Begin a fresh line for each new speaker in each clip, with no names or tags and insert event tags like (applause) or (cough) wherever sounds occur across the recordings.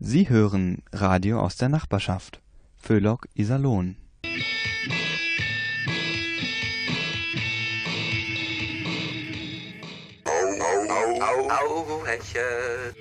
Sie hören Radio aus der Nachbarschaft. Föhlock Iserlohn.
Auheche.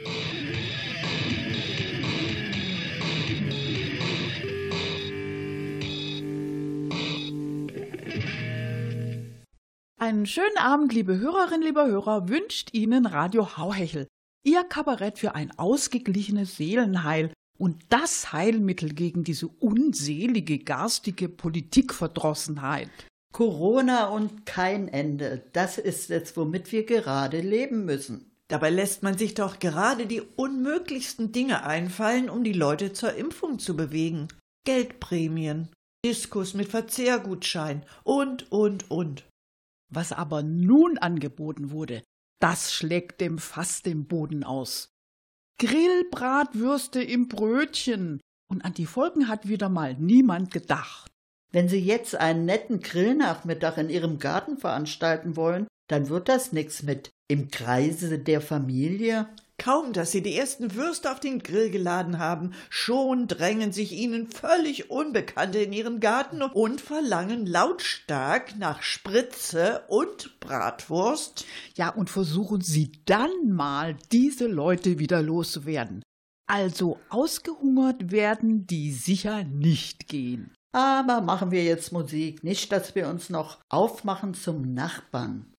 Einen schönen Abend, liebe Hörerinnen, lieber Hörer, wünscht Ihnen Radio Hauhechel. Ihr Kabarett für ein ausgeglichenes Seelenheil und das Heilmittel gegen diese unselige, garstige Politikverdrossenheit.
Corona und kein Ende. Das ist es, womit wir gerade leben müssen.
Dabei lässt man sich doch gerade die unmöglichsten Dinge einfallen, um die Leute zur Impfung zu bewegen. Geldprämien, Diskus mit Verzehrgutschein und, und, und.
Was aber nun angeboten wurde, das schlägt dem Fass den Boden aus. Grillbratwürste im Brötchen. Und an die Folgen hat wieder mal niemand gedacht.
Wenn Sie jetzt einen netten Grillnachmittag in Ihrem Garten veranstalten wollen, dann wird das nix mit im Kreise der Familie.
Kaum, dass sie die ersten Würste auf den Grill geladen haben, schon drängen sich ihnen völlig Unbekannte in ihren Garten und verlangen lautstark nach Spritze und Bratwurst.
Ja, und versuchen sie dann mal, diese Leute wieder loszuwerden. Also ausgehungert werden die sicher nicht gehen.
Aber machen wir jetzt Musik, nicht, dass wir uns noch aufmachen zum Nachbarn.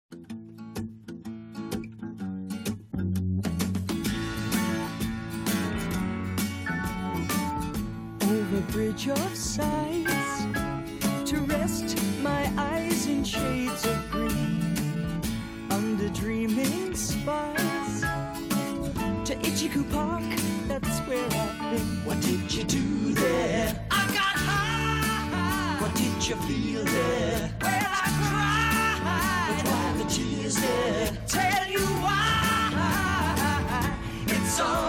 Bridge of sights to rest my eyes in shades of green under dreaming spires to Ichiku Park. That's where I've been.
What did you do there?
I got high.
What did you feel there?
Well, I cried.
But why the tears there?
Tell you why.
It's all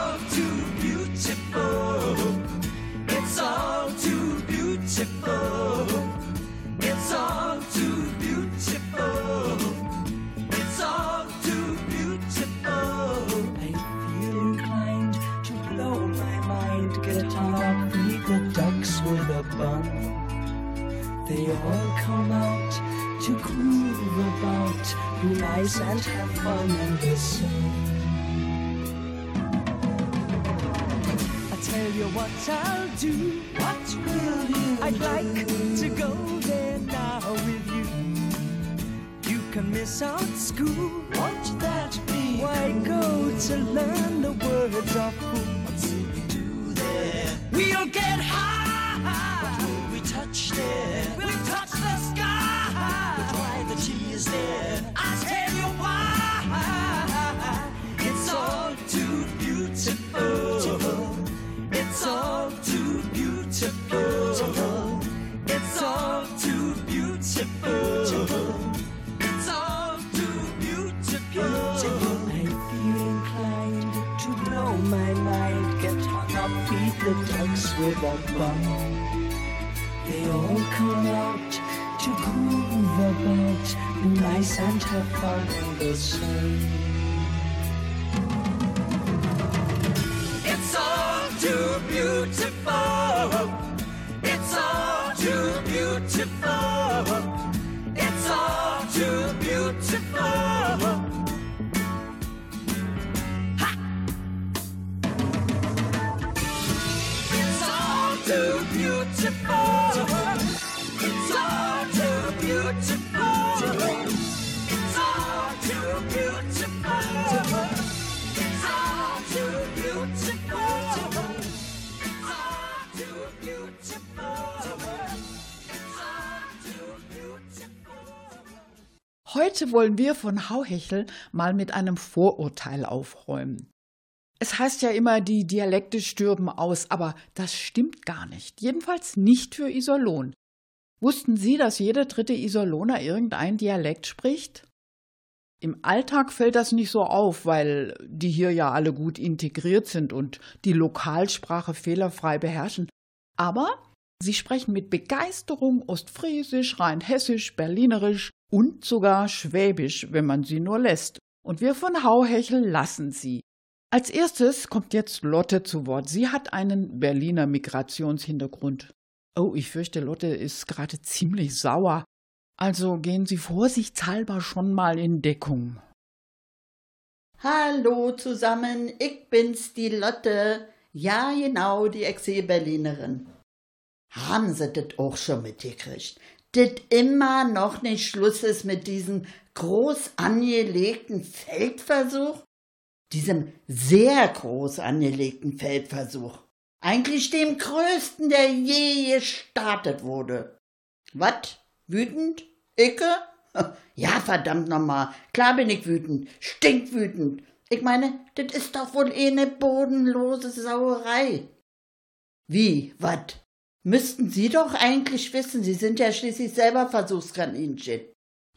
They all come out to groove about, be nice and have fun in the tell you what I'll do.
What will you
I'd like to go there now with you. You can miss out school.
Won't that be?
Why go to learn the words of who?
What will we do there?
We'll get high.
What will we touch there?
We'll touch the sky.
But why the tears there?
I find the
same. Wollen wir von Hauhechel mal mit einem Vorurteil aufräumen. Es heißt ja immer, die Dialekte stürben aus, aber das stimmt gar nicht. Jedenfalls nicht für Iserlohn. Wussten Sie, dass jeder dritte Iserlohner irgendein Dialekt spricht? Im Alltag fällt das nicht so auf, weil die hier ja alle gut integriert sind und die Lokalsprache fehlerfrei beherrschen. Aber sie sprechen mit Begeisterung Ostfriesisch, Rheinhessisch, Berlinerisch und sogar Schwäbisch, wenn man sie nur lässt. Und wir von Hauhechel lassen sie. Als erstes kommt jetzt Lotte zu Wort. Sie hat einen Berliner Migrationshintergrund. Oh, ich fürchte, Lotte ist gerade ziemlich sauer. Also gehen Sie vorsichtshalber schon mal in Deckung.
Hallo zusammen, ich bin's, die Lotte. Ja, genau, die Exil-Berlinerin. Haben Sie das auch schon mitgekriegt? Das immer noch nicht Schluss ist mit diesem groß angelegten Feldversuch? Diesem sehr groß angelegten Feldversuch. Eigentlich dem größten, der je gestartet wurde. Was? Wütend? Icke? (laughs) Ja, verdammt nochmal. Klar bin ich wütend. Stinkwütend. Ich meine, das ist doch wohl eh ne bodenlose Sauerei. Wie? Wat? Müssten Sie doch eigentlich wissen, Sie sind ja schließlich selber Versuchskaninchen.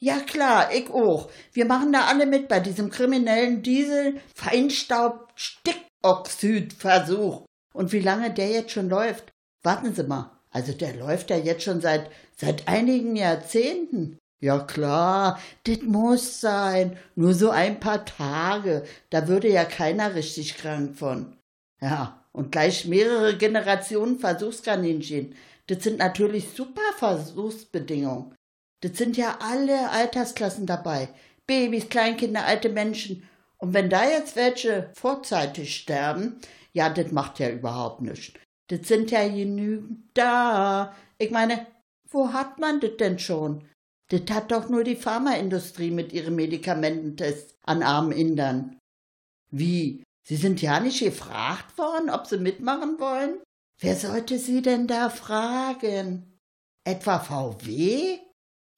Ja klar, ich auch. Wir machen da alle mit bei diesem kriminellen Diesel-Feinstaub-Stickoxid-Versuch. Und wie lange der jetzt schon läuft? Warten Sie mal. Also der läuft ja jetzt schon seit, seit einigen Jahrzehnten. Ja klar, das muss sein. Nur so ein paar Tage. Da würde ja keiner richtig krank von. Ja, und gleich mehrere Generationen Versuchskaninchen. Das sind natürlich super Versuchsbedingungen. Das sind ja alle Altersklassen dabei. Babys, Kleinkinder, alte Menschen. Und wenn da jetzt welche vorzeitig sterben, ja, das macht ja überhaupt nichts. Das sind ja genügend da. Ich meine, wo hat man das denn schon? Das hat doch nur die Pharmaindustrie mit ihren Medikamententests an armen Indern. Wie? Sie sind ja nicht gefragt worden, ob sie mitmachen wollen? Wer sollte sie denn da fragen? Etwa VW?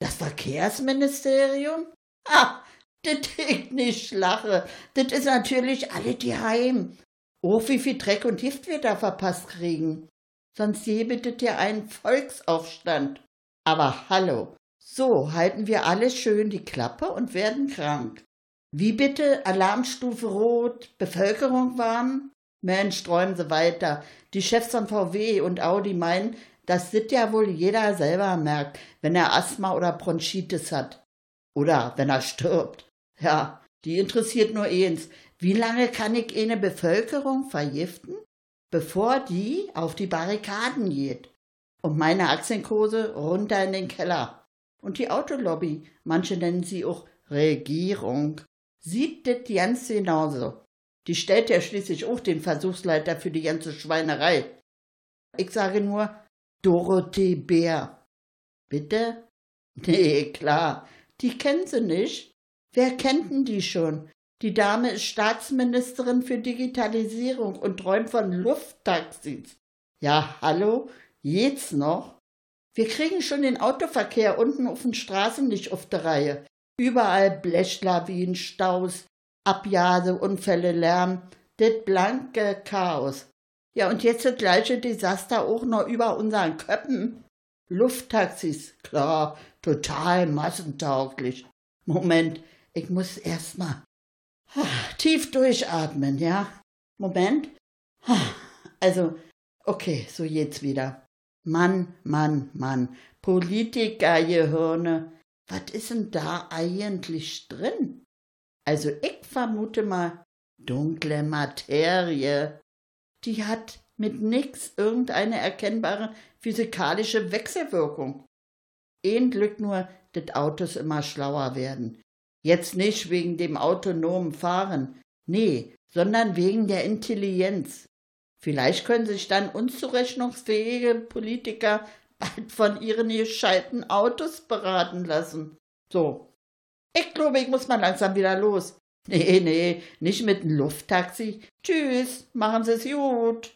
Das Verkehrsministerium? Ah, das ich nicht lache. Das ist natürlich alle die Heim. Oh, wie viel Dreck und Gift wir da verpasst kriegen. Sonst gäbe das ja einen Volksaufstand. Aber hallo, so halten wir alle schön die Klappe und werden krank. Wie bitte? Alarmstufe rot, Bevölkerung warm? Mensch, träumen Sie weiter. Die Chefs von VW und Audi meinen, das ja wohl jeder selber merkt, wenn er Asthma oder Bronchitis hat. Oder wenn er stirbt. Ja, die interessiert nur eins. Wie lange kann ich eine Bevölkerung vergiften, bevor die auf die Barrikaden geht? Und meine Aktienkurse runter in den Keller. Und die Autolobby, manche nennen sie auch Regierung, sieht das ganz genauso. Die stellt ja schließlich auch den Versuchsleiter für die ganze Schweinerei. Ich sage nur Dorothee Bär. Bitte? (laughs) Nee, klar, die kennen sie nicht. Wer kennt denn die schon? Die Dame ist Staatsministerin für Digitalisierung und träumt von Lufttaxis. Ja, hallo? Jetzt noch? Wir kriegen schon den Autoverkehr unten auf den Straßen nicht auf der Reihe. Überall Blechlawinen, Staus, Abjase, Unfälle, Lärm. Das blanke Chaos. Ja, und jetzt das gleiche Desaster auch noch über unseren Köppen. Lufttaxis, klar, total massentauglich. Moment, ich muss erst mal (sighs) Tief durchatmen, ja? Moment. (sighs) Also, okay, so jetzt wieder. Mann, Mann, Mann. Politikergehirne. Was ist denn da eigentlich drin? Also, ich vermute mal dunkle Materie. Die hat mit nix irgendeine erkennbare physikalische Wechselwirkung. Ein Glück nur, dass Autos immer schlauer werden. Jetzt nicht wegen dem autonomen Fahren, nee, sondern wegen der Intelligenz. Vielleicht können sich dann unzurechnungsfähige Politiker bald (laughs) von ihren gescheiten Autos beraten lassen. So. Ich glaube, ich muss mal langsam wieder los. Nee, nee, nicht mit dem Lufttaxi. Tschüss, machen Sie es gut.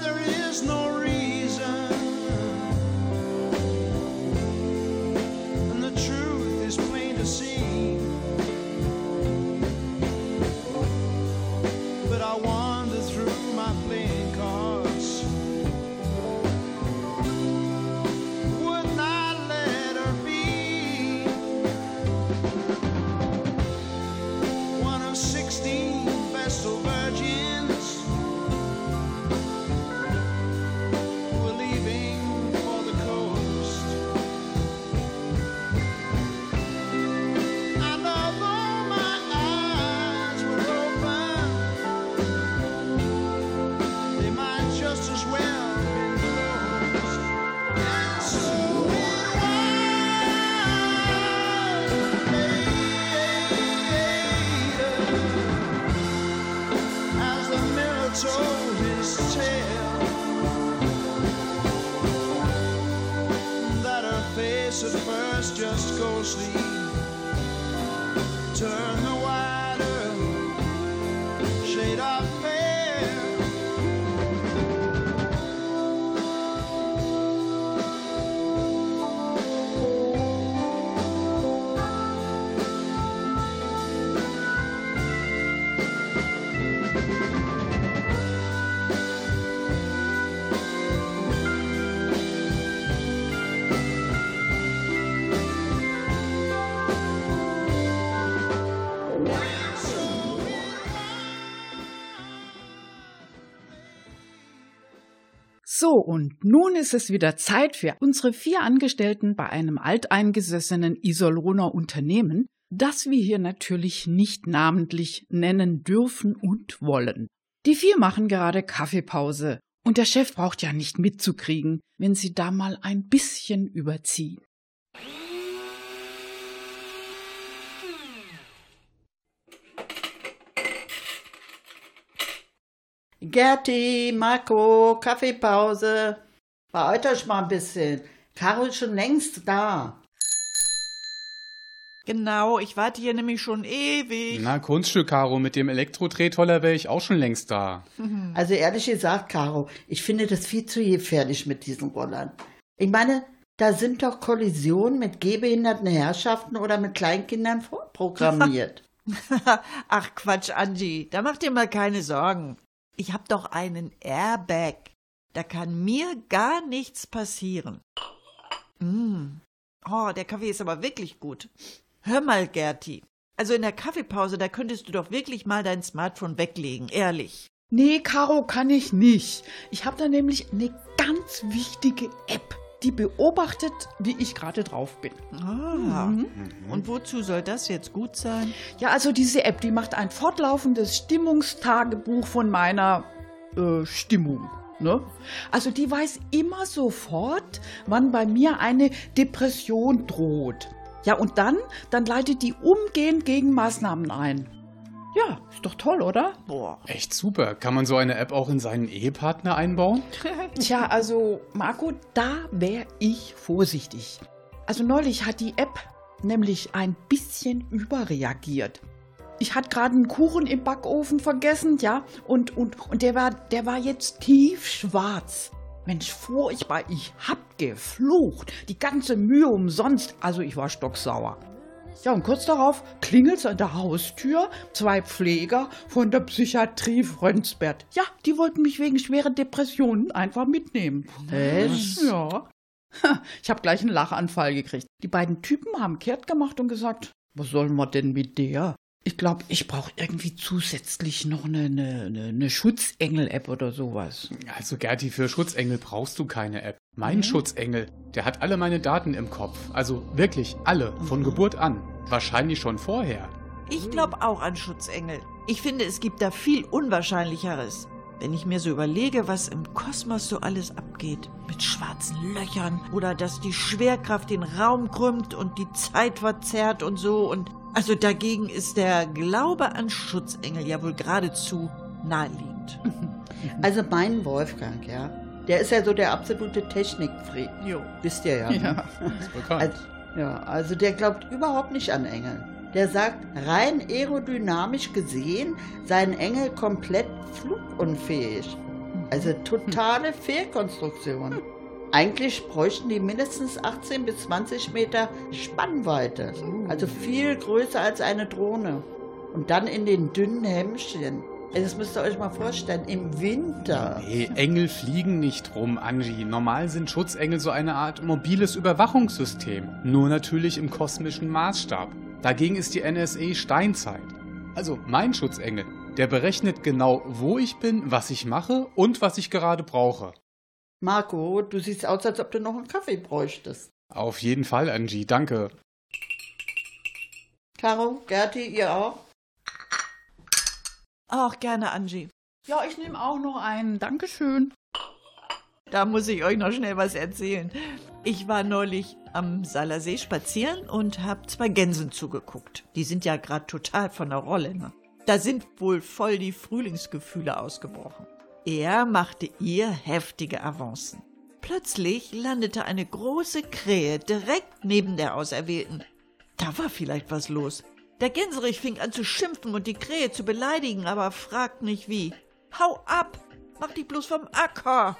There is So,
und nun ist es wieder Zeit für unsere vier Angestellten bei einem alteingesessenen Iserlohner Unternehmen, das wir hier natürlich nicht namentlich nennen dürfen und wollen. Die vier machen gerade Kaffeepause und der Chef braucht ja nicht mitzukriegen, wenn sie da mal ein bisschen überziehen.
Gerti, Marco, Kaffeepause. Beeilt euch mal ein bisschen. Caro ist schon längst da.
Genau, ich warte hier nämlich schon ewig.
Na, Kunststück, Caro, mit dem Elektro-Drehtoller wäre ich auch schon längst da.
Also ehrlich gesagt, Caro, ich finde das viel zu gefährlich mit diesen Rollern. Ich meine, da sind doch Kollisionen mit gehbehinderten Herrschaften oder mit Kleinkindern vorprogrammiert. (laughs)
Ach Quatsch, Angie, da mach dir mal keine Sorgen. Ich hab doch einen Airbag. Da kann mir gar nichts passieren. Mm. Oh, der Kaffee ist aber wirklich gut. Hör mal, Gerti. Also in der Kaffeepause, da könntest du doch wirklich mal dein Smartphone weglegen, ehrlich.
Nee, Caro, kann ich nicht. Ich habe da nämlich eine ganz wichtige App, die beobachtet, wie ich gerade drauf bin.
Ah. Und wozu soll das jetzt gut sein?
Ja, also diese App, die macht ein fortlaufendes Stimmungstagebuch von meiner äh, Stimmung. Ne? Also die weiß immer sofort, wann bei mir eine Depression droht. Ja, und dann, dann leitet die umgehend Gegenmaßnahmen ein. Ja, ist doch toll, oder?
Boah.
Echt super. Kann man so eine App auch in seinen Ehepartner einbauen? (laughs)
Tja, also Marco, da wäre ich vorsichtig. Also neulich hat die App nämlich ein bisschen überreagiert. Ich hatte gerade einen Kuchen im Backofen vergessen, ja, und, und, und der war, der war jetzt tiefschwarz. Mensch, furchtbar, ich hab geflucht. Die ganze Mühe umsonst. Also ich war stocksauer. Ja, und kurz darauf klingelt's an der Haustür. Zwei Pfleger von der Psychiatrie Frönsberg. Ja, die wollten mich wegen schwerer Depressionen einfach mitnehmen.
Echt?
Ja. Ich habe gleich einen Lachanfall gekriegt. Die beiden Typen haben kehrt gemacht und gesagt, was sollen wir denn mit der? Ich glaube, ich brauche irgendwie zusätzlich noch eine, eine, eine, eine Schutzengel-App oder sowas.
Also Gerti, für Schutzengel brauchst du keine App. Mein Schutzengel, der hat alle meine Daten im Kopf. Also wirklich alle, von Geburt an. Wahrscheinlich schon vorher.
Ich glaube auch an Schutzengel. Ich finde, es gibt da viel Unwahrscheinlicheres. Wenn ich mir so überlege, was im Kosmos so alles abgeht, mit schwarzen Löchern oder dass die Schwerkraft den Raum krümmt und die Zeit verzerrt und so und also dagegen ist der Glaube an Schutzengel ja wohl geradezu naheliegend. (laughs)
Also mein Wolfgang, ja, der ist ja so der absolute Technikfreak.
Jo.
Wisst ihr ja.
Ja. (laughs)
Ist bekannt.
Also, ja, also der glaubt überhaupt nicht an Engel. Der sagt, rein aerodynamisch gesehen seien Engel komplett flugunfähig. Also totale Fehlkonstruktion. Eigentlich bräuchten die mindestens 18 bis 20 Meter Spannweite. Also viel größer als eine Drohne. Und dann in den dünnen Hemmchen. Also Das müsst ihr euch mal vorstellen, im Winter.
Nee, Engel fliegen nicht rum, Angie. Normal sind Schutzengel so eine Art mobiles Überwachungssystem. Nur natürlich im kosmischen Maßstab. Dagegen ist die NSA Steinzeit. Also mein Schutzengel, der berechnet genau, wo ich bin, was ich mache und was ich gerade brauche.
Marco, du siehst aus, als ob du noch einen Kaffee bräuchtest.
Auf jeden Fall, Angie, danke.
Caro, Gerti, ihr auch?
Auch gerne, Angie.
Ja, ich nehme auch noch einen. Dankeschön.
Da muss ich euch noch schnell was erzählen. Ich war neulich am Salersee spazieren und habe zwei Gänsen zugeguckt. Die sind ja gerade total von der Rolle. Ne? Da sind wohl voll die Frühlingsgefühle ausgebrochen. Er machte ihr heftige Avancen. Plötzlich landete eine große Krähe direkt neben der Auserwählten. Da war vielleicht was los. Der Gänserich fing an zu schimpfen und die Krähe zu beleidigen, aber fragt nicht wie. Hau ab! Mach dich bloß vom Acker!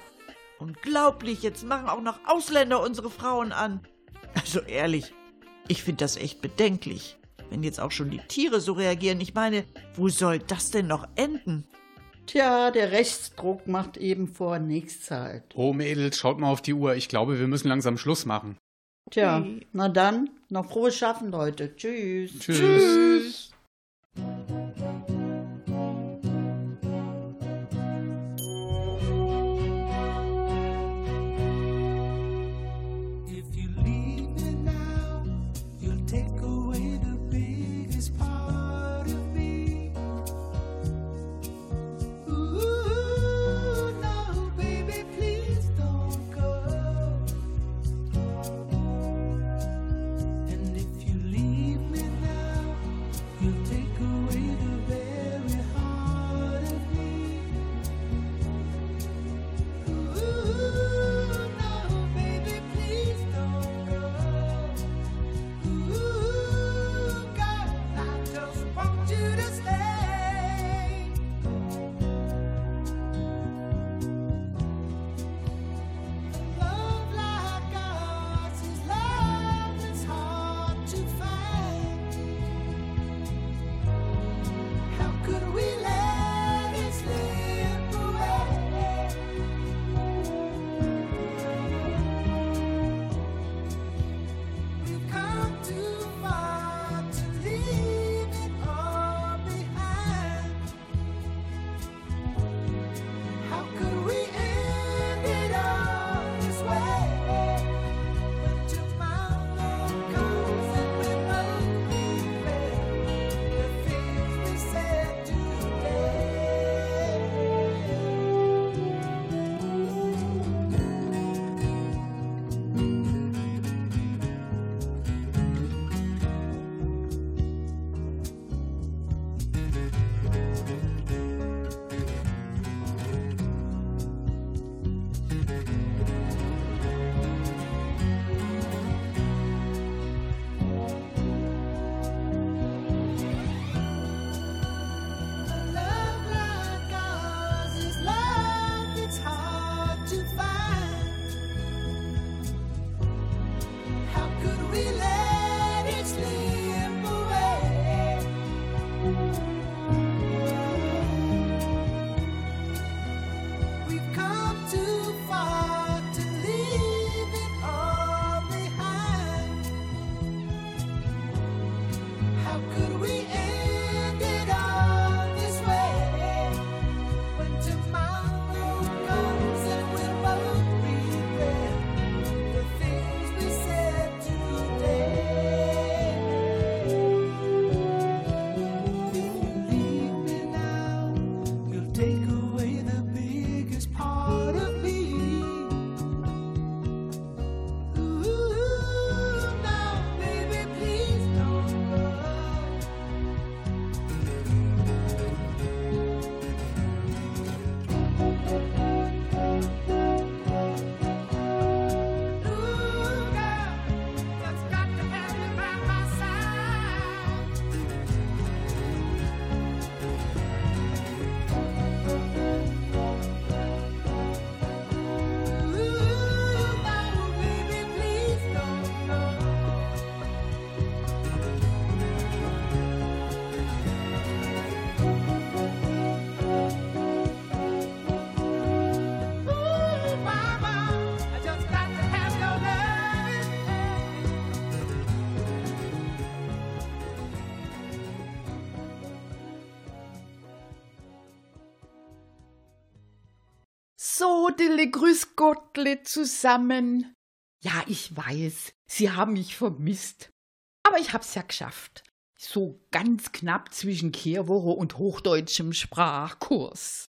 Unglaublich, jetzt machen auch noch Ausländer unsere Frauen an. Also ehrlich, ich finde das echt bedenklich. Wenn jetzt auch schon die Tiere so reagieren, ich meine, wo soll das denn noch enden?
Tja, der Rechtsdruck macht eben vor nichts halt.
Oh, Mädels, schaut mal auf die Uhr. Ich glaube, wir müssen langsam Schluss machen.
Tja, na dann, noch frohes Schaffen, Leute. Tschüss.
Tschüss.
If
Dille, grüß Gottle zusammen. Ja, ich weiß, Sie haben mich vermisst. Aber ich hab's ja geschafft. So ganz knapp zwischen Kehrwoche und hochdeutschem Sprachkurs.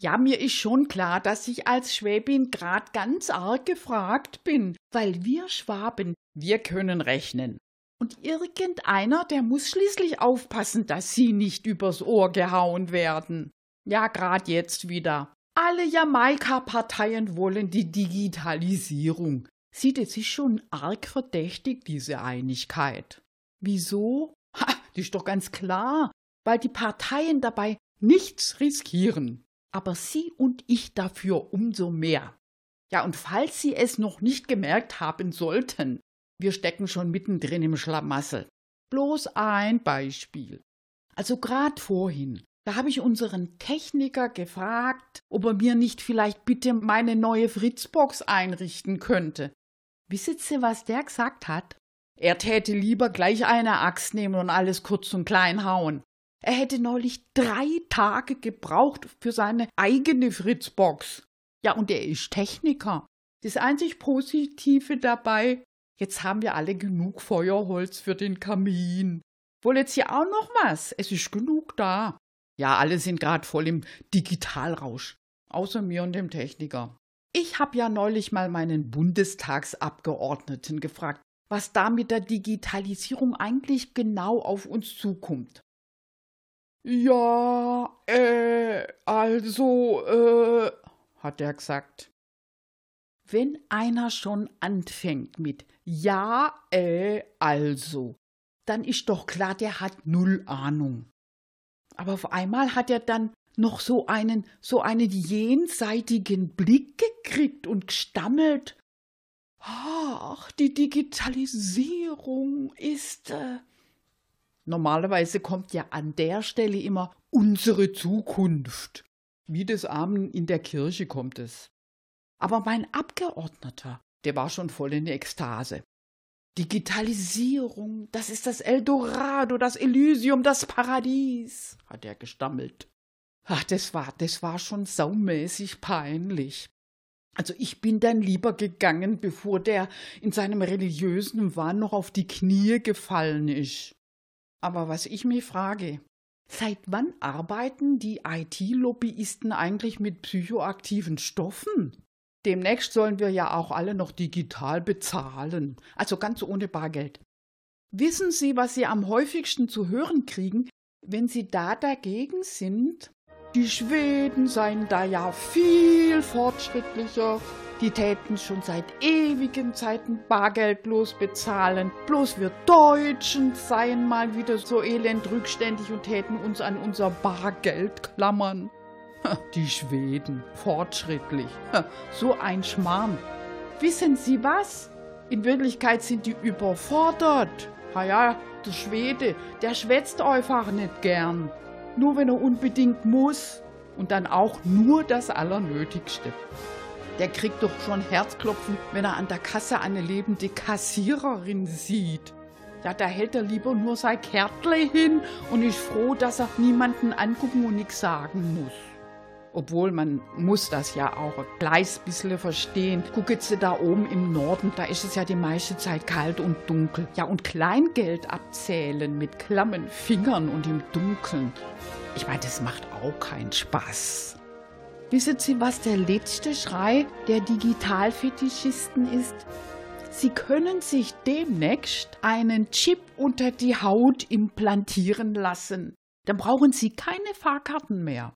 Ja, mir ist schon klar, dass ich als Schwäbin grad ganz arg gefragt bin, weil wir Schwaben, wir können rechnen. Und irgendeiner, der muss schließlich aufpassen, dass sie nicht übers Ohr gehauen werden. Ja, grad jetzt wieder. Alle Jamaika-Parteien wollen die Digitalisierung. Sieht es sich schon arg verdächtig, diese Einigkeit. Wieso? Ha, das ist doch ganz klar, weil die Parteien dabei nichts riskieren. Aber Sie und ich dafür umso mehr. Ja, und falls Sie es noch nicht gemerkt haben sollten, wir stecken schon mittendrin im Schlamassel. Bloß ein Beispiel. Also grad vorhin, da habe ich unseren Techniker gefragt, ob er mir nicht vielleicht bitte meine neue Fritzbox einrichten könnte. Wisset ihr, was der gesagt hat? Er täte lieber gleich eine Axt nehmen und alles kurz und klein hauen. Er hätte neulich drei Tage gebraucht für seine eigene Fritzbox. Ja, und er ist Techniker. Das einzig Positive dabei, Jetzt haben wir alle genug Feuerholz für den Kamin. Jetzt hier auch noch was? Es ist genug da. Ja, alle sind gerade voll im Digitalrausch. Außer mir und dem Techniker. Ich habe ja neulich mal meinen Bundestagsabgeordneten gefragt, was da mit der Digitalisierung eigentlich genau auf uns zukommt. Ja, äh, also, äh, hat er gesagt. Wenn einer schon anfängt mit Ja, äh, also, dann ist doch klar, der hat null Ahnung. Aber auf einmal hat er dann noch so einen, so einen jenseitigen Blick gekriegt und gestammelt. Ach, die Digitalisierung ist. Äh Normalerweise kommt ja an der Stelle immer unsere Zukunft. Wie des Armen in der Kirche kommt es. Aber mein Abgeordneter, der war schon voll in Ekstase. Digitalisierung, das ist das Eldorado, das Elysium, das Paradies, hat er gestammelt. Ach, das war, das war schon saumäßig peinlich. Also ich bin dann lieber gegangen, bevor der in seinem religiösen Wahn noch auf die Knie gefallen ist. Aber was ich mich frage, seit wann arbeiten die IT-Lobbyisten eigentlich mit psychoaktiven Stoffen? Demnächst sollen wir ja auch alle noch digital bezahlen, also ganz ohne Bargeld. Wissen Sie, was Sie am häufigsten zu hören kriegen, wenn Sie da dagegen sind? Die Schweden seien da ja viel fortschrittlicher. Die täten schon seit ewigen Zeiten bargeldlos bezahlen. Bloß wir Deutschen seien mal wieder so elend rückständig und täten uns an unser Bargeld klammern. (laughs) Die Schweden, fortschrittlich. (laughs) So ein Schmarrn. Wissen Sie was? In Wirklichkeit sind die überfordert. Ha ja, der Schwede, der schwätzt einfach nicht gern. Nur wenn er unbedingt muss. Und dann auch nur das Allernötigste. Der kriegt doch schon Herzklopfen, wenn er an der Kasse eine lebende Kassiererin sieht. Ja, da hält er lieber nur sein Kärtle hin und ist froh, dass er niemanden angucken und nichts sagen muss. Obwohl man muss das ja auch ein kleines bisschen verstehen. Gucken Sie da oben im Norden, da ist es ja die meiste Zeit kalt und dunkel. Ja, und Kleingeld abzählen mit klammen Fingern und im Dunkeln. Ich meine, das macht auch keinen Spaß. Wissen Sie, was der letzte Schrei der Digitalfetischisten ist? Sie können sich demnächst einen Chip unter die Haut implantieren lassen. Dann brauchen Sie keine Fahrkarten mehr.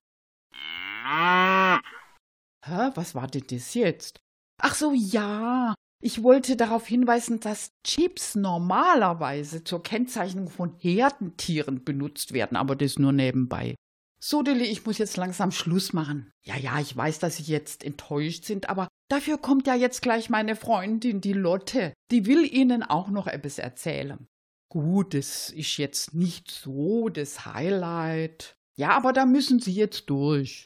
Hä, was war denn das jetzt? Ach so, ja. Ich wollte darauf hinweisen, dass Chips normalerweise zur Kennzeichnung von Herdentieren benutzt werden, aber das nur nebenbei. So, Dilly, ich muss jetzt langsam Schluss machen. Ja, ja, ich weiß, dass Sie jetzt enttäuscht sind, aber dafür kommt ja jetzt gleich meine Freundin, die Lotte. Die will Ihnen auch noch etwas erzählen. Gut, das ist jetzt nicht so das Highlight. Ja, aber da müssen Sie jetzt durch.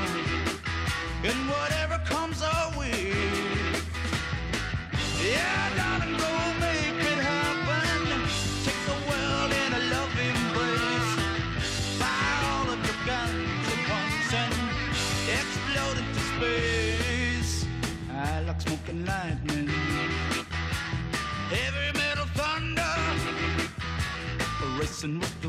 And.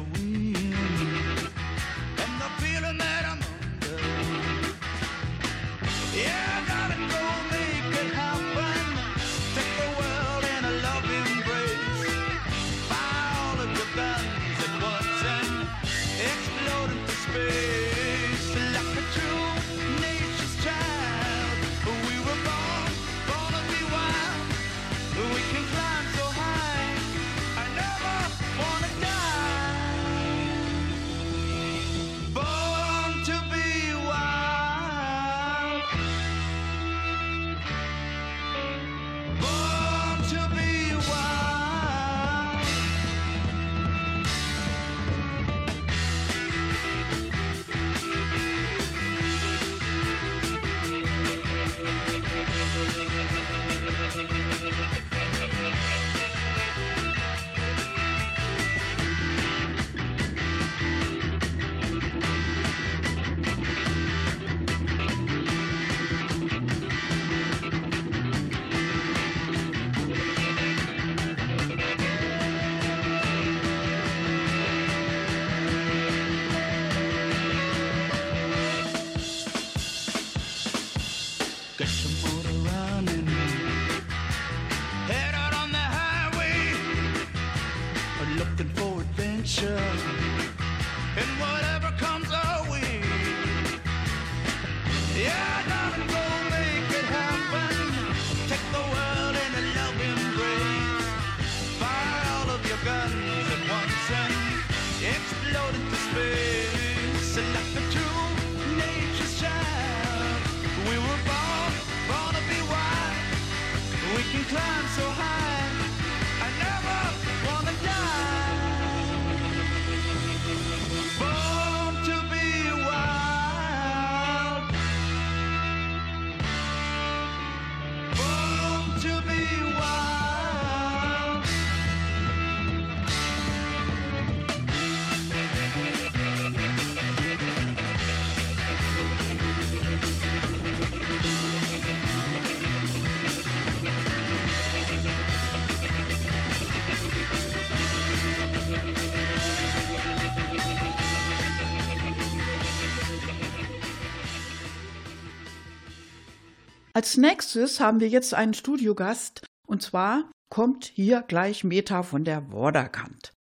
Als nächstes haben wir jetzt einen Studiogast und zwar kommt hier gleich Meta von der Vorderkant.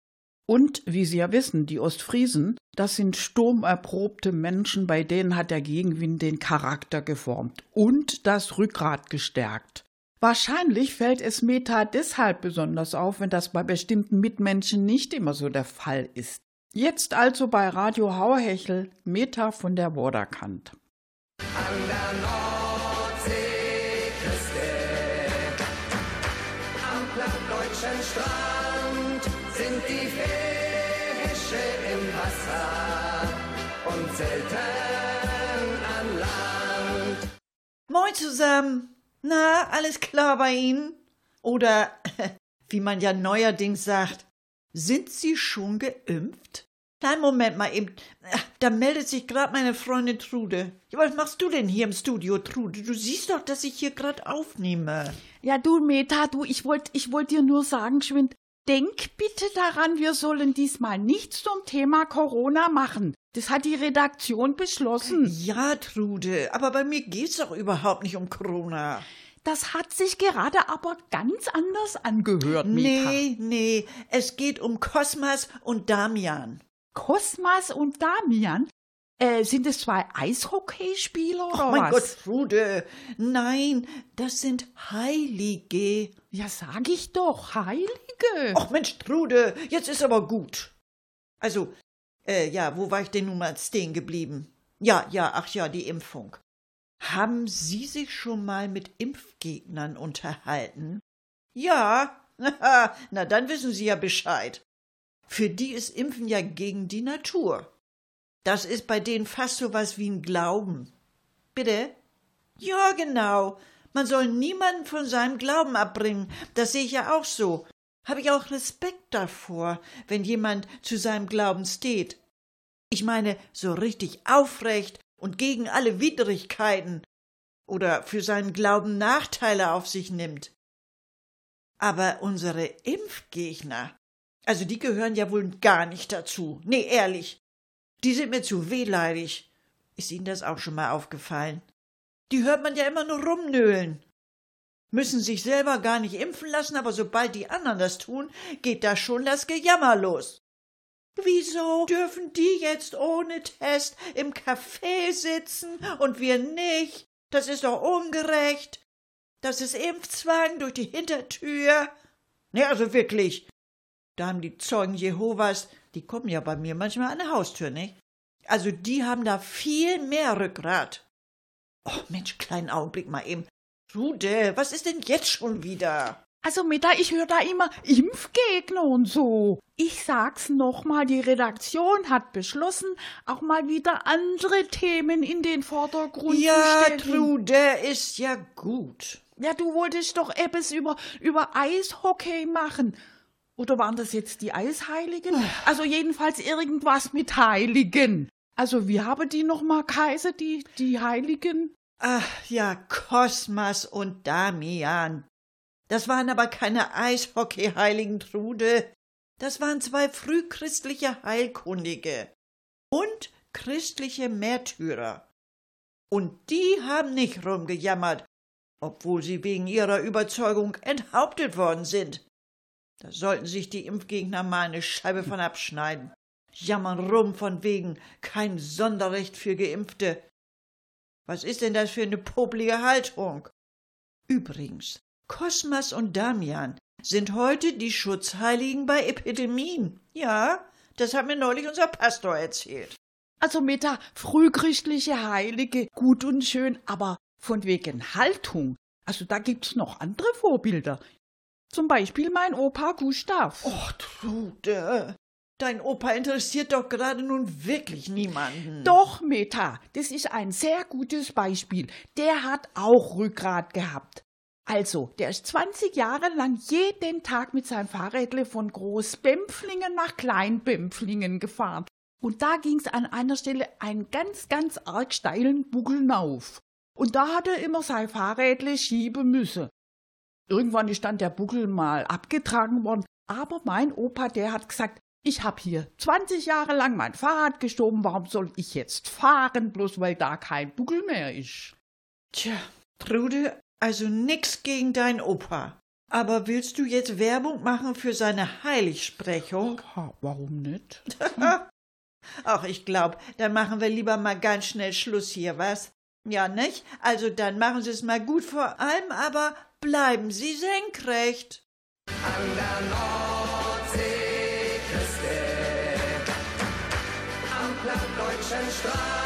Und wie Sie ja wissen, die Ostfriesen, das sind sturmerprobte Menschen, bei denen hat der Gegenwind den Charakter geformt und das Rückgrat gestärkt. Wahrscheinlich fällt es Meta deshalb besonders auf, wenn das bei bestimmten Mitmenschen nicht immer so der Fall ist. Jetzt also bei Radio Hauerhechel Meta von der Vorderkant.
deutschen
Moin zusammen. Na, alles klar bei Ihnen? Oder, (laughs) wie man ja neuerdings sagt, sind Sie schon geimpft? Kleinen Moment mal eben. Da meldet sich gerade meine Freundin Trude. Ja, was machst du denn hier im Studio, Trude? Du siehst doch, dass ich hier gerade aufnehme.
Ja, du Meta, du, ich wollte ich wollt dir nur sagen, Schwind, denk bitte daran, wir sollen diesmal nichts zum Thema Corona machen. Das hat die Redaktion beschlossen.
Ja, Trude, aber bei mir geht's doch überhaupt nicht um Corona.
Das hat sich gerade aber ganz anders angehört, Meta.
Nee, nee, es geht um Kosmas und Damian.
Kosmas und Damian? Äh, sind es zwei Eishockeyspieler oder
Oh mein
was?
Gott, Trude. Nein, das sind Heilige.
Ja, sag ich doch, Heilige.
Ach Mensch, Trude, jetzt ist aber gut. Also, äh, ja, wo war ich denn nun mal stehen geblieben? Ja, ja, ach ja, die Impfung. Haben Sie sich schon mal mit Impfgegnern unterhalten? Ja, (laughs) na dann wissen Sie ja Bescheid. Für die ist Impfen ja gegen die Natur. Das ist bei denen fast so was wie ein Glauben. Bitte? Ja, genau. Man soll niemanden von seinem Glauben abbringen. Das sehe ich ja auch so. Habe ich auch Respekt davor, wenn jemand zu seinem Glauben steht. Ich meine, so richtig aufrecht und gegen alle Widrigkeiten oder für seinen Glauben Nachteile auf sich nimmt. Aber unsere Impfgegner, Also die gehören ja wohl gar nicht dazu. Nee, ehrlich. Die sind mir zu wehleidig. Ist Ihnen das auch schon mal aufgefallen? Die hört man ja immer nur rumnöhlen. Müssen sich selber gar nicht impfen lassen, aber sobald die anderen das tun, geht da schon das Gejammer los. Wieso dürfen die jetzt ohne Test im Café sitzen und wir nicht? Das ist doch ungerecht. Das ist Impfzwang durch die Hintertür. Ne, also wirklich. Da haben die Zeugen Jehovas, die kommen ja bei mir manchmal an der Haustür, nicht? Also die haben da viel mehr Rückgrat. Oh Mensch, kleinen Augenblick mal eben. Rude, was ist denn jetzt schon wieder?
Also Meta, ich höre da immer Impfgegner und so. Ich sag's nochmal, die Redaktion hat beschlossen, auch mal wieder andere Themen in den Vordergrund
Ja,
zu stellen.
Trude, ist ja gut.
Ja, du wolltest doch etwas über, über Eishockey machen. Oder waren das jetzt die Eisheiligen? Also jedenfalls irgendwas mit Heiligen. Also wie haben die nochmal geheißen, die, die Heiligen?
Ach ja, Kosmas und Damian. Das waren aber keine Eishockey-Heiligen, Trude. Das waren zwei frühchristliche Heilkundige und christliche Märtyrer. Und die haben nicht rumgejammert, obwohl sie wegen ihrer Überzeugung enthauptet worden sind. Da sollten sich die Impfgegner mal eine Scheibe von abschneiden. Jammern rum von wegen kein Sonderrecht für Geimpfte. Was ist denn das für eine poplige Haltung? Übrigens, Kosmas und Damian sind heute die Schutzheiligen bei Epidemien. Ja, das hat mir neulich unser Pastor erzählt.
Also Meta, frühchristliche Heilige, gut und schön, aber von wegen Haltung. Also da gibt's noch andere Vorbilder. Zum Beispiel mein Opa Gustav.
Och, Trude, dein Opa interessiert doch gerade nun wirklich niemanden.
Doch, Meta, das ist ein sehr gutes Beispiel. Der hat auch Rückgrat gehabt. Also, der ist 20 Jahre lang jeden Tag mit seinem Fahrrädle von Groß-Bempflingen nach Klein-Bempflingen gefahren. Und da ging's an einer Stelle einen ganz, ganz arg steilen Buckel auf. Und da hat er immer sein Fahrrädle schieben müssen. Irgendwann ist dann der Buckel mal abgetragen worden, aber mein Opa, der hat gesagt, ich hab hier 20 Jahre lang mein Fahrrad geschoben, warum soll ich jetzt fahren, bloß weil da kein Buckel mehr ist?
Tja, Trude, also nix gegen dein Opa. Aber willst du jetzt Werbung machen für seine Heiligsprechung?
Ha, warum nicht? (laughs)
Ach, ich glaub, dann machen wir lieber mal ganz schnell Schluss hier, was? Ja, nicht? Also dann machen Sie es mal gut vor allem, aber bleiben Sie senkrecht.
An der Nordseeküste, am plattdeutschen Strand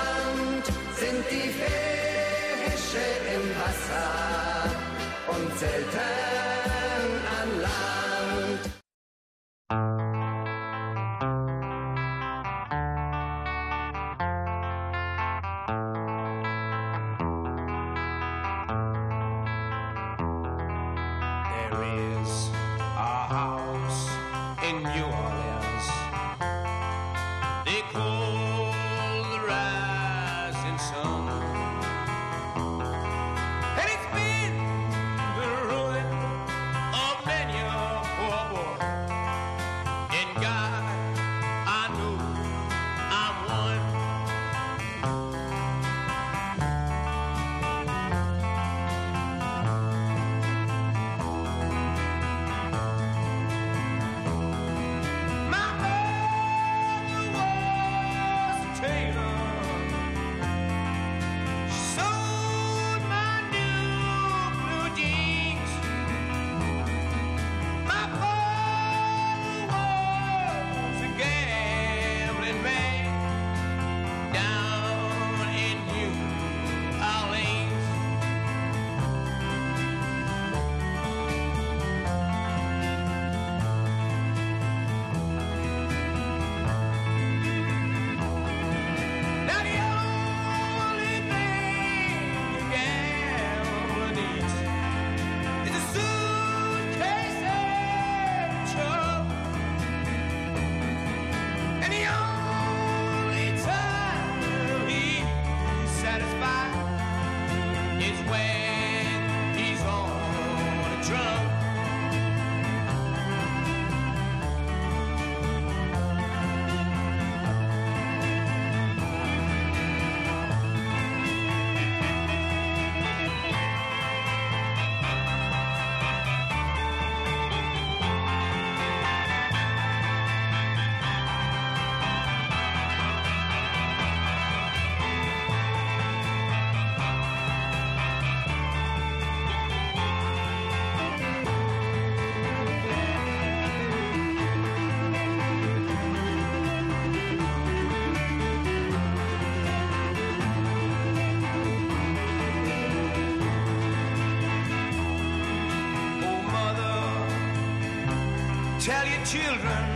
Children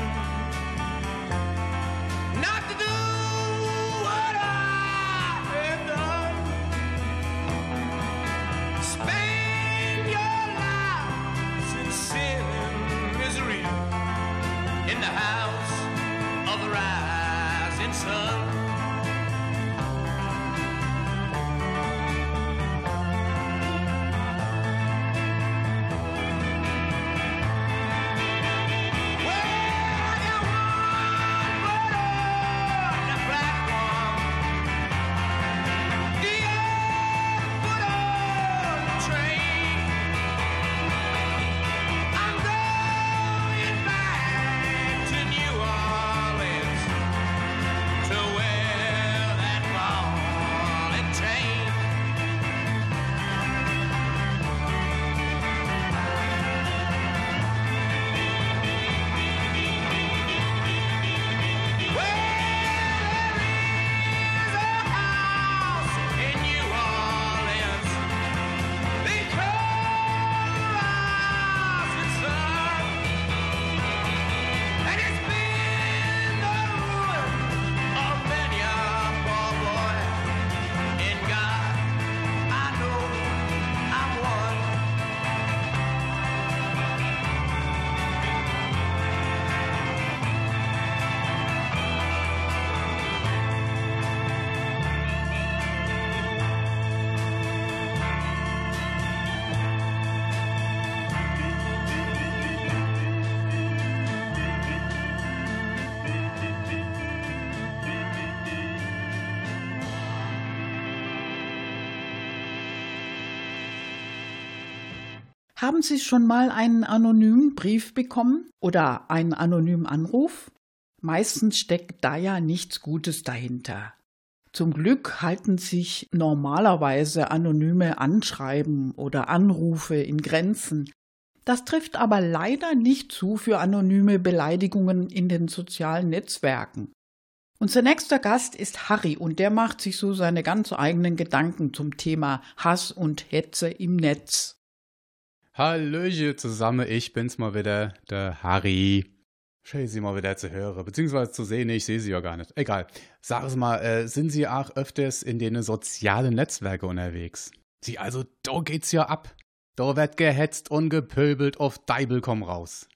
Haben Sie schon mal einen anonymen Brief bekommen oder einen anonymen Anruf? Meistens steckt da ja nichts Gutes dahinter. Zum Glück halten sich normalerweise anonyme Anschreiben oder Anrufe in Grenzen. Das trifft aber leider nicht zu für anonyme Beleidigungen in den sozialen Netzwerken. Unser nächster Gast ist Harry und der macht sich so seine ganz eigenen Gedanken zum Thema Hass und Hetze im Netz.
Hallöchen zusammen, ich bin's mal wieder, der Harry. Schön, Sie mal wieder zu hören, beziehungsweise zu sehen, ich sehe Sie ja gar nicht. Egal. Sagen Sie mal, äh, sind Sie auch öfters in den sozialen Netzwerken unterwegs? Sie, also, da geht's ja ab. Da wird gehetzt und gepöbelt auf Deibel komm raus.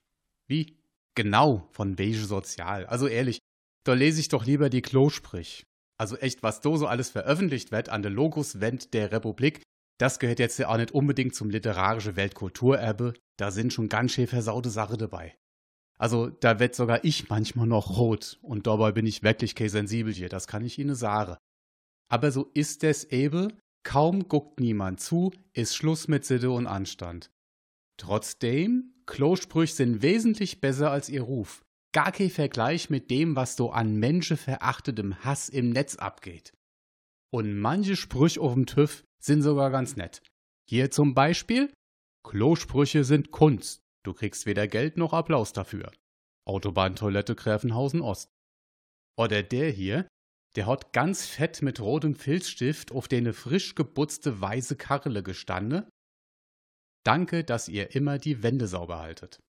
Wie? Genau, von welche sozial. Also ehrlich, da lese ich doch lieber die Klosprich. Also echt, was da so alles veröffentlicht wird an der Logoswend der Republik, das gehört jetzt ja auch nicht unbedingt zum literarischen Weltkulturerbe. Da sind schon ganz schön versaute Sachen dabei. Also, da wird sogar ich manchmal noch rot. Und dabei bin ich wirklich sensibel hier, das kann ich Ihnen sagen. Aber so ist es eben. Kaum guckt niemand zu, ist Schluss mit Sitte und Anstand. Trotzdem, Klosprüche sind wesentlich besser als ihr Ruf. Gar kein Vergleich mit dem, was so an menschenverachtetem Hass im Netz abgeht. Und manche Sprüche auf dem TÜV sind sogar ganz nett. Hier zum Beispiel: Klosprüche sind Kunst. Du kriegst weder Geld noch Applaus dafür. Autobahntoilette Gräfenhausen Ost. Oder der hier, der hat ganz fett mit rotem Filzstift auf de ne frisch geputzte weiße Karle gestanden. Danke, dass ihr immer die Wände sauber haltet.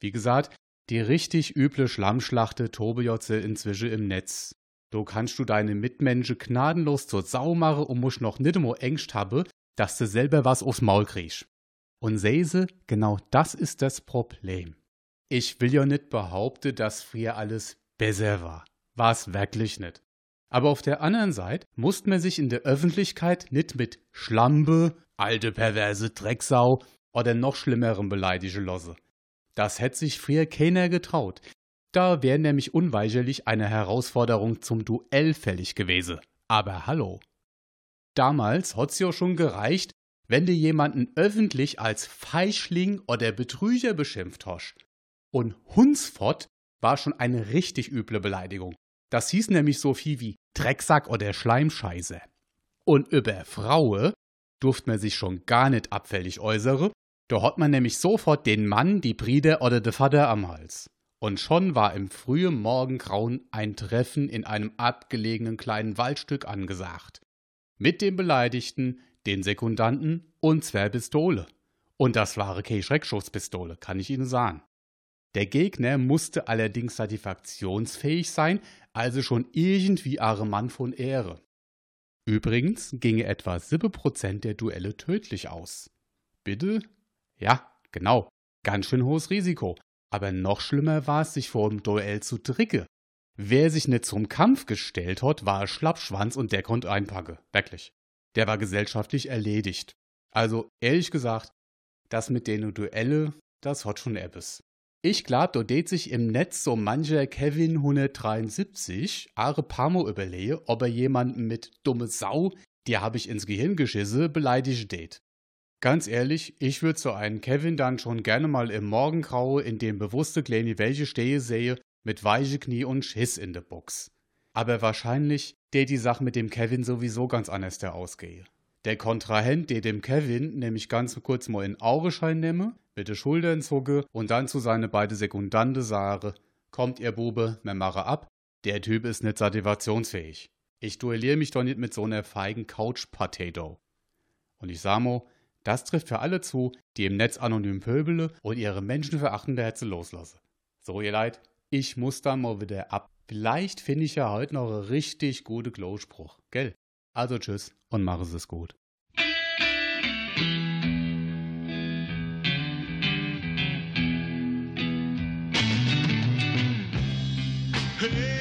Wie gesagt, die richtig üble Schlammschlachte Tobejotze inzwischen im Netz. Du kannst du deine Mitmenschen gnadenlos zur Sau machen und musst noch nicht immer Ängst haben, dass du selber was aufs Maul kriegst. Und Seise, genau das ist das Problem. Ich will ja nicht behaupten, dass früher alles besser war. War's wirklich nicht. Aber auf der anderen Seite musste man sich in der Öffentlichkeit nicht mit Schlampe, alte perverse Drecksau oder noch schlimmerem beleidigen lassen. Das hätte sich früher keiner getraut. Da wäre nämlich unweigerlich eine Herausforderung zum Duell fällig gewesen. Aber hallo. Damals hat's ja schon gereicht, wenn du jemanden öffentlich als Feischling oder Betrüger beschimpft hast. Und Hunsfott war schon eine richtig üble Beleidigung. Das hieß nämlich so viel wie Drecksack oder Schleimscheiße. Und über Fraue durft man sich schon gar nicht abfällig äußere, da hat man nämlich sofort den Mann, die Bride oder de Vater am Hals. Und schon war im frühen Morgengrauen ein Treffen in einem abgelegenen kleinen Waldstück angesagt. Mit dem Beleidigten, den Sekundanten und zwei Pistole. Und das war keine Schreckschusspistole, kann ich Ihnen sagen. Der Gegner musste allerdings satisfaktionsfähig sein, also schon irgendwie ahre Mann von Ehre. Übrigens ginge etwa 7% der Duelle tödlich aus. Bitte? Ja, genau. Ganz schön hohes Risiko. Aber noch schlimmer war es, sich vor dem Duell zu dricke. Wer sich nicht zum Kampf gestellt hat, war Schlappschwanz und der konnte einpacken. Wirklich. Der war gesellschaftlich erledigt. Also, ehrlich gesagt, das mit den Duelle, das hat schon etwas. Ich glaub, da det sich im Netz so mancher Kevin 173 are Pamo überlehe, ob er jemanden mit dumme Sau, die hab ich ins Gehirn geschisse, beleidigt det. Ganz ehrlich, ich würd so einen Kevin dann schon gerne mal im Morgengraue in dem bewusste kleine welche stehe sehe, mit weiche Knie und Schiss in der Box. Aber wahrscheinlich, der die Sache mit dem Kevin sowieso ganz anders der ausgehe. Der Kontrahent, der dem Kevin nämlich ganz kurz mal in Augenschein nehme, mit de Schultern zucke und dann zu seine beide Sekundante sage, kommt ihr Bube, mir mache ab, der Typ ist nicht satisfaktionsfähig. Ich duelliere mich doch nicht mit so einer feigen Couch-Potato. Und ich sag mo, das trifft für alle zu, die im Netz anonym pöbele und ihre menschenverachtende Hetze loslasse. So, ihr Leid, ich muss dann mal wieder ab. Vielleicht finde ich ja heute noch einen richtig guten Glowspruch, gell? Also tschüss und mache es gut.
Hey,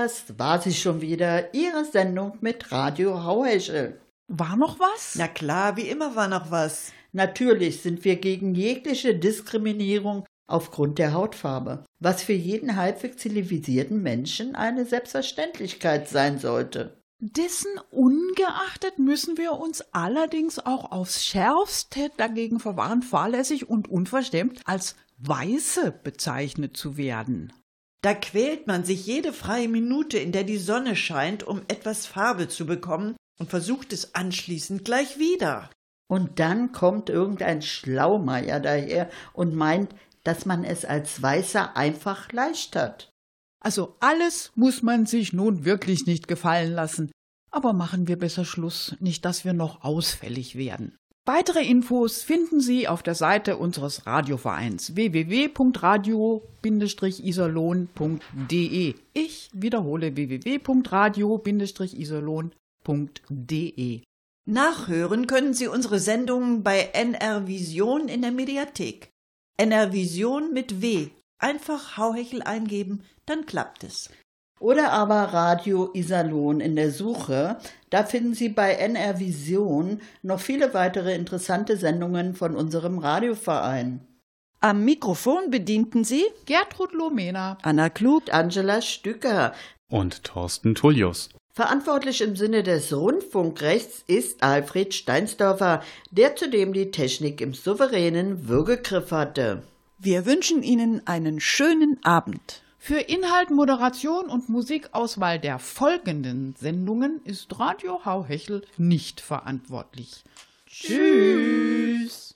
das war sie schon wieder, Ihre Sendung mit Radio Hauheschel.
War noch was?
Na klar, wie immer war noch was.
Natürlich sind wir gegen jegliche Diskriminierung aufgrund der Hautfarbe, was für jeden halbwegs zivilisierten Menschen eine Selbstverständlichkeit sein sollte.
Dessen ungeachtet müssen wir uns allerdings auch aufs Schärfste dagegen verwahren, fahrlässig und unverstämt als Weiße bezeichnet zu werden.
Da quält man sich jede freie Minute, in der die Sonne scheint, um etwas Farbe zu bekommen und versucht es anschließend gleich wieder.
Und dann kommt irgendein Schlaumeier daher und meint, dass man es als Weißer einfach leicht hat.
Also alles muss man sich nun wirklich nicht gefallen lassen. Aber machen wir besser Schluss, nicht dass wir noch ausfällig werden. Weitere Infos finden Sie auf der Seite unseres Radiovereins www.radio-iserlohn.de. Ich wiederhole www.radio-iserlohn.de.
Nachhören können Sie unsere Sendungen bei NR Vision in der Mediathek. NR Vision mit W. Einfach Hauhechel eingeben, dann klappt es.
Oder aber Radio Iserlohn in der Suche. Da finden Sie bei NR Vision noch viele weitere interessante Sendungen von unserem Radioverein.
Am Mikrofon bedienten Sie
Gertrud Lomena.
Anna Klug.
Angela Stücker.
Und Thorsten Tullius.
Verantwortlich im Sinne des Rundfunkrechts ist Alfred Steinsdorfer, der zudem die Technik im souveränen Würgegriff hatte.
Wir wünschen Ihnen einen schönen Abend.
Für Inhalt, Moderation und Musikauswahl der folgenden Sendungen ist Radio Hauhechel nicht verantwortlich. Tschüss.